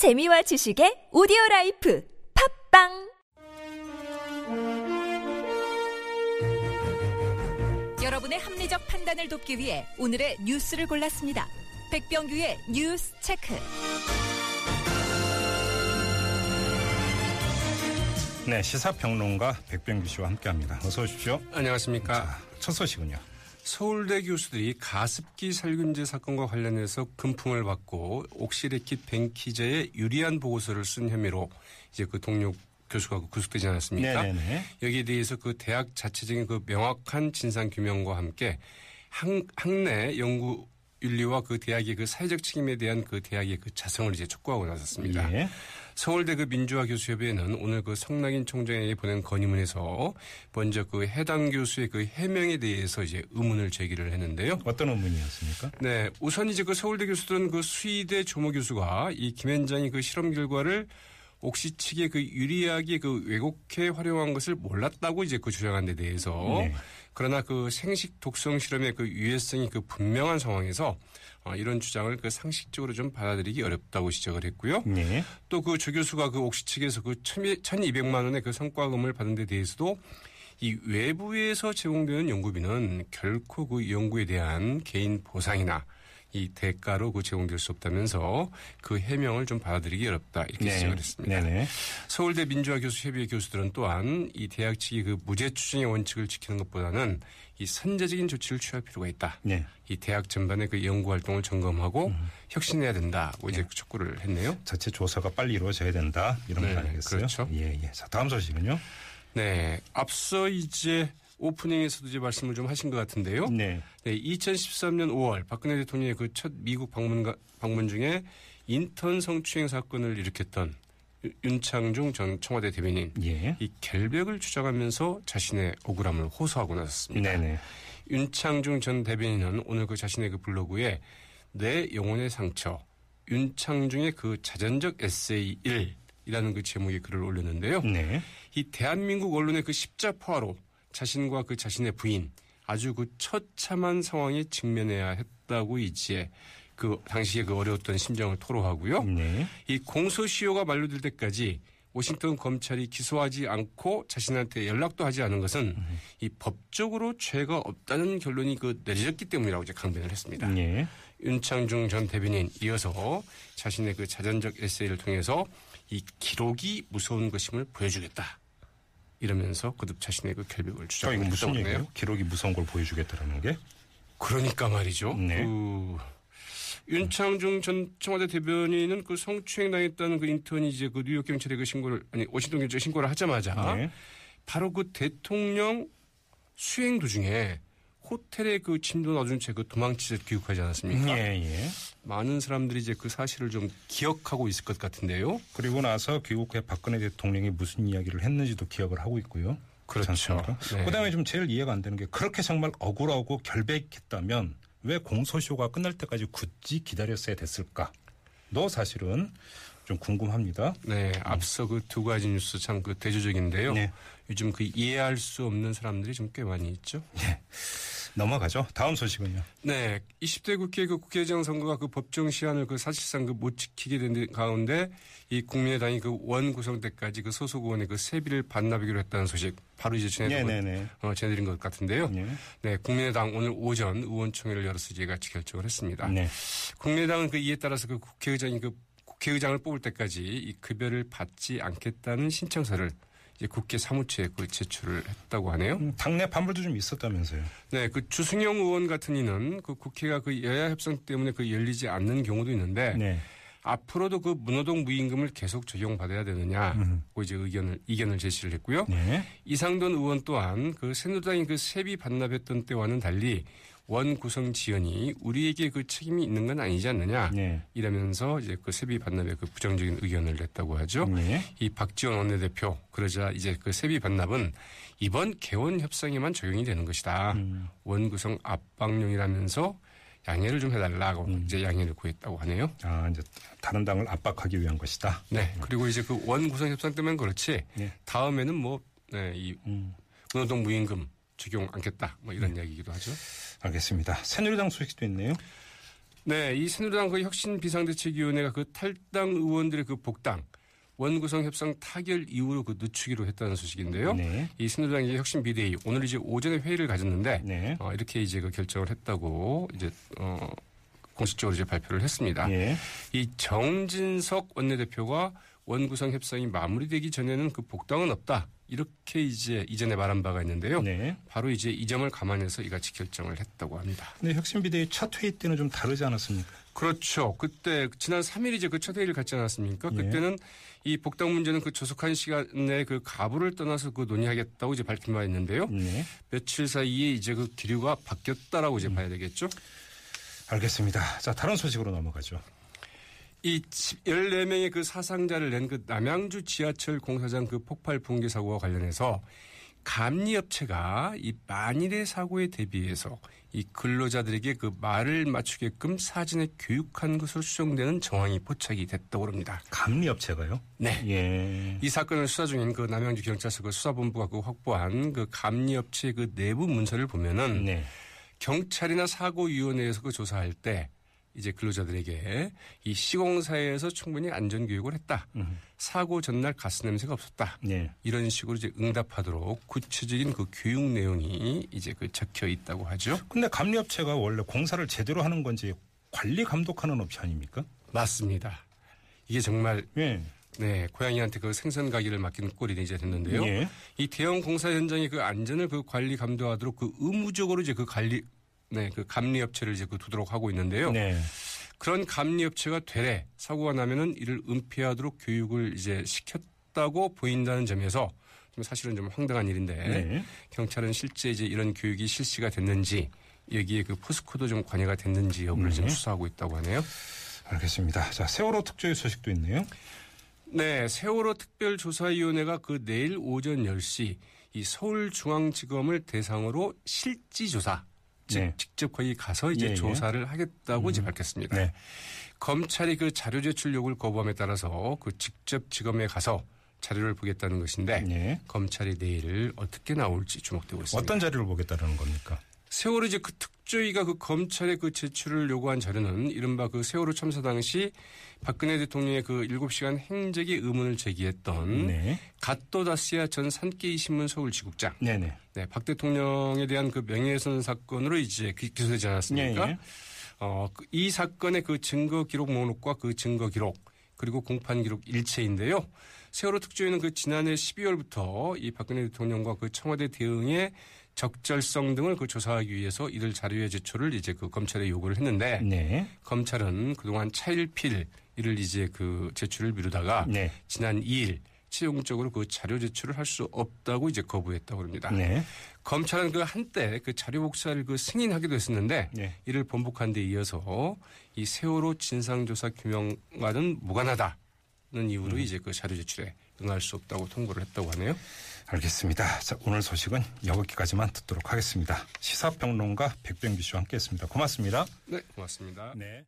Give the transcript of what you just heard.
재미와 지식의 오디오 라이프 팟빵 여러분의 합리적 판단을 돕기 위해 오늘의 뉴스를 골랐습니다. 백병규의 뉴스 체크. 네, 시사평론가 백병규 씨와 함께합니다. 어서 오십시오. 안녕하십니까. 자, 첫 소식은요. 서울대 교수들이 가습기 살균제 사건과 관련해서 금품을 받고 옥시레킷벤키저에 유리한 보고서를 쓴 혐의로 이제 그 동료 교수가 구속되지 않았습니까? 네네네. 여기에 대해서 그 대학 자체적인 그 명확한 진상 규명과 함께 학, 학내 연구 윤리와 그 대학의 그 사회적 책임에 대한 그 대학의 그 자성을 이제 촉구하고 나섰습니다. 예. 서울대 그 민주화 교수협의회는 오늘 그 성낙인 총장에게 보낸 건의문에서 먼저 그 해당 교수의 그 해명에 대해서 이제 의문을 제기를 했는데요. 어떤 의문이었습니까? 네, 우선 이제 그 서울대 교수들은 그 수의대 조모 교수가 이 김현장이 그 실험 결과를 옥시 측에 그 유리하게 그 왜곡해 활용한 것을 몰랐다고 이제 그 주장한 데 대해서 네. 그러나 그 생식 독성 실험의 그 유해성이 그 분명한 상황에서 어, 이런 주장을 그 상식적으로 좀 받아들이기 어렵다고 지적을 했고요. 네. 또그 조 교수가 그 옥시 측에서 그 1200만 원의 그 성과금을 받은 데 대해서도 이 외부에서 제공되는 연구비는 결코 그 연구에 대한 개인 보상이나 이 대가로 그 제공될 수 없다면서 그 해명을 좀 받아들이기 어렵다 이렇게 지적을 했습니다. 네네. 서울대 민주화 교수 협의회 교수들은 또한 이 대학 측이 그 무죄 추정의 원칙을 지키는 것보다는 이 선제적인 조치를 취할 필요가 있다. 네. 이 대학 전반의 그 연구 활동을 점검하고 음. 혁신해야 된다 고 이제 촉구를 했네요. 자체 조사가 빨리 이루어져야 된다. 이런 네, 거 아니겠어요? 그렇죠. 예, 예. 자, 다음 소식은요. 네. 앞서 이제 오프닝에서도 이제 말씀을 좀 하신 것 같은데요. 네. 네, 2013년 5월 박근혜 대통령의 그 첫 미국 방문 방문 중에 인턴 성추행 사건을 일으켰던 유- 윤창중 전 청와대 대변인 예. 이 결백을 주장하면서 자신의 억울함을 호소하고 나섰습니다. 네네. 윤창중 전 대변인은 오늘 그 자신의 그 블로그에 내 영혼의 상처 윤창중의 그 자전적 에세이 1이라는 그 제목의 글을 올렸는데요. 네. 이 대한민국 언론의 그 십자포화로 자신과 그 자신의 부인 아주 그 처참한 상황에 직면해야 했다고 이지에 그 당시에 그 어려웠던 심정을 토로하고요. 네. 이 공소시효가 만료될 때까지 워싱턴 검찰이 기소하지 않고 자신한테 연락도 하지 않은 것은 이 법적으로 죄가 없다는 결론이 그 내려졌기 때문이라고 이제 강변을 했습니다. 예. 윤창중 전 대변인 이어서 자신의 그 자전적 에세이를 통해서 이 기록이 무서운 것임을 보여주겠다. 이러면서 거듭 자신의 그 결백을 자, 이거 무슨 얘기예요? 기록이 무서운 걸 보여주겠다라는 게? 그러니까 말이죠. 네. 그 윤창중 전 청와대 대변인은 그 성추행 당했다는 그 인턴이 이제 그 뉴욕 경찰에 그 신고를 아니 워싱턴 경찰에 신고를 하자마자 네. 바로 그 대통령 수행 도중에 호텔에 그 침도 놔준 채 그 도망치듯 귀국하지 않았습니까? 예, 예. 많은 사람들이 이제 그 사실을 좀 기억하고 있을 것 같은데요. 그리고 나서 귀국 후에 박근혜 대통령이 무슨 이야기를 했는지도 기억을 하고 있고요. 그렇죠. 네. 그다음에 좀 제일 이해가 안 되는 게 그렇게 정말 억울하고 결백했다면 왜 공소시효가 끝날 때까지 굳이 기다렸어야 됐을까? 너 사실은 좀 궁금합니다. 네, 앞서 그 두 가지 뉴스 참 그 대조적인데요. 네. 요즘 그 이해할 수 없는 사람들이 좀 꽤 많이 있죠. 넘어가죠. 다음 소식은요. 네, 20대 국회 그 국회의장 선거가 그 법정 시한을 그 사실상 그 못 지키게 된 가운데 이 국민의당이 그 원 구성 때까지 그 소속 의원의 그 세비를 반납하기로 했다는 소식 바로 이제 전해드린, 네네네. 어, 전해드린 것 같은데요. 네. 네, 국민의당 오늘 오전 의원총회를 열어서 이제 같이 결정을 했습니다. 네. 국민의당은 그 이에 따라서 그 국회의장이 그 국회의장을 뽑을 때까지 이 급여를 받지 않겠다는 신청서를 국회 사무처에 그 제출을 했다고 하네요. 음, 당내 반발도 좀 있었다면서요. 네, 그 주승용 의원 같은 이는 그 국회가 그 여야 협상 때문에 그 열리지 않는 경우도 있는데 네. 앞으로도 그 문호동 무임금을 계속 적용받아야 되느냐고 이제 의견을 이견을 제시를 했고요. 네. 이상돈 의원 또한 그 새누리당이 그 세비 반납했던 때와는 달리 원 구성 지연이 우리에게 그 책임이 있는 건 아니지 않느냐 네. 이러면서 이제 그 세비 반납에 그 부정적인 의견을 냈다고 하죠. 네. 이 박지원 원내대표 그러자 이제 그 세비 반납은 이번 개원 협상에만 적용이 되는 것이다. 음. 원 구성 압박용이라면서 양해를 좀 해달라고 음. 이제 양해를 구했다고 하네요. 아, 이제 다른 당을 압박하기 위한 것이다. 네. 그리고 이제 그 원 구성 협상 때문에 그렇지 네. 다음에는 뭐, 네, 이 음. 문호동 무임금 적용 않겠다. 뭐 이런 이야기이기도 하죠. 알겠습니다. 새누리당 소식도 있네요. 네, 이 새누리당 그 혁신 비상대책위원회가 그 탈당 의원들의 그 복당 원구성 협상 타결 이후로 그 늦추기로 했다는 소식인데요. 네. 이 새누리당의 혁신 비대위 오늘 이제 오전에 회의를 가졌는데 네. 어, 이렇게 이제 그 결정을 했다고 이제 어, 공식적으로 이제 발표를 했습니다. 예. 이 정진석 원내대표가 원구성 협상이 마무리되기 전에는 그 복당은 없다. 이렇게 이제 이전에 말한 바가 있는데요. 네. 바로 이제 이 점을 감안해서 이같이 결정을 했다고 합니다. 근데 혁신 비대위 첫 회의 때는 좀 다르지 않았습니까? 그렇죠. 그때 지난 3일 이제 그 첫 회의를 갖지 않았습니까? 예. 그때는 이 복당 문제는 그 조속한 시간에 그 가부를 떠나서 그 논의하겠다고 이제 밝힌 바 있는데요. 네. 며칠 사이에 이제 그 기류가 바뀌었다라고 이제 봐야 되겠죠. 알겠습니다. 자, 다른 소식으로 넘어가죠. 이 14명의 그 사상자를 낸 그 남양주 지하철 공사장 그 폭발 붕괴 사고와 관련해서 감리업체가 이 만일의 사고에 대비해서 이 근로자들에게 그 말을 맞추게끔 사전에 교육한 것으로 추정되는 정황이 포착이 됐다고 합니다. 감리업체가요? 네. 예. 이 사건을 수사 중인 그 남양주 경찰서 그 수사본부가 그 확보한 그 감리업체 그 내부 문서를 보면은 네. 경찰이나 사고위원회에서 그 조사할 때 이제 근로자들에게 이 시공사에서 충분히 안전 교육을 했다. 음. 사고 전날 가스 냄새가 없었다. 네. 이런 식으로 이제 응답하도록 구체적인 그 교육 내용이 이제 그 적혀 있다고 하죠. 근데 감리업체가 원래 공사를 제대로 하는 건지 관리 감독하는 업체 아닙니까? 맞습니다. 이게 정말 예. 네 고양이한테 그 생선 가기를 맡기는 꼴이 이제 됐는데요. 예. 이 대형 공사 현장의 그 안전을 그 관리 감독하도록 그 의무적으로 이제 그 관리 네, 그 감리 업체를 이제 그 두도록 하고 있는데요. 네. 그런 감리 업체가 되래 사고가 나면은 이를 은폐하도록 교육을 이제 시켰다고 보인다는 점에서 좀 사실은 좀 황당한 일인데 네. 경찰은 실제 이제 이런 교육이 실시가 됐는지 여기에 그 포스코도 좀 관여가 됐는지 여부를 네. 좀 수사하고 있다고 하네요. 알겠습니다. 자, 세월호 특조위 소식도 있네요. 네, 세월호 특별조사위원회가 그 내일 오전 10시 이 서울중앙지검을 대상으로 실지조사, 즉 네. 직접 거기 가서 이제 예, 예. 조사를 하겠다고 이제 밝혔습니다. 네. 검찰이 그 자료 제출 요구를 거부함에 따라서 그 직접 지검에 가서 자료를 보겠다는 것인데 네. 검찰이 내일 어떻게 나올지 주목되고 있습니다. 어떤 자료를 보겠다는 겁니까? 세월호 이제 그 특 조위가 그 검찰에 그 제출을 요구한 자료는 이른바 그 세월호 참사 당시 박근혜 대통령의 그 7시간 행적의 의문을 제기했던 네. 갓도다시아 전 산케이 신문 서울지국장, 네네. 네, 박 대통령에 대한 그 명예훼손 사건으로 이제 기- 기소되지 않았습니까? 예, 예. 어, 그- 이 사건의 그 증거 기록 목록과 그 증거 기록 그리고 공판 기록 일체인데요. 세월호 특조위는 그 지난해 12월부터 이 박근혜 대통령과 그 청와대 대응의 적절성 등을 그 조사하기 위해서 이들 자료의 제출을 이제 그 검찰에 요구를 했는데 네. 검찰은 그동안 차일필 이를 이제 그 제출을 미루다가 네. 지난 2일 최종적으로 그 자료 제출을 할 수 없다고 이제 거부했다고 합니다. 네. 검찰은 그 한때 그 자료 복사를 그 승인하기도 했었는데 네. 이를 번복한 데 이어서 이 세월호 진상조사 규명과는 무관하다는 이유로 이제 그 자료 제출에 응할 수 없다고 통보를 했다고 하네요. 알겠습니다. 자, 오늘 소식은 여기까지만 듣도록 하겠습니다. 시사평론가 백병규 씨와 함께했습니다. 고맙습니다. 네, 고맙습니다. 네.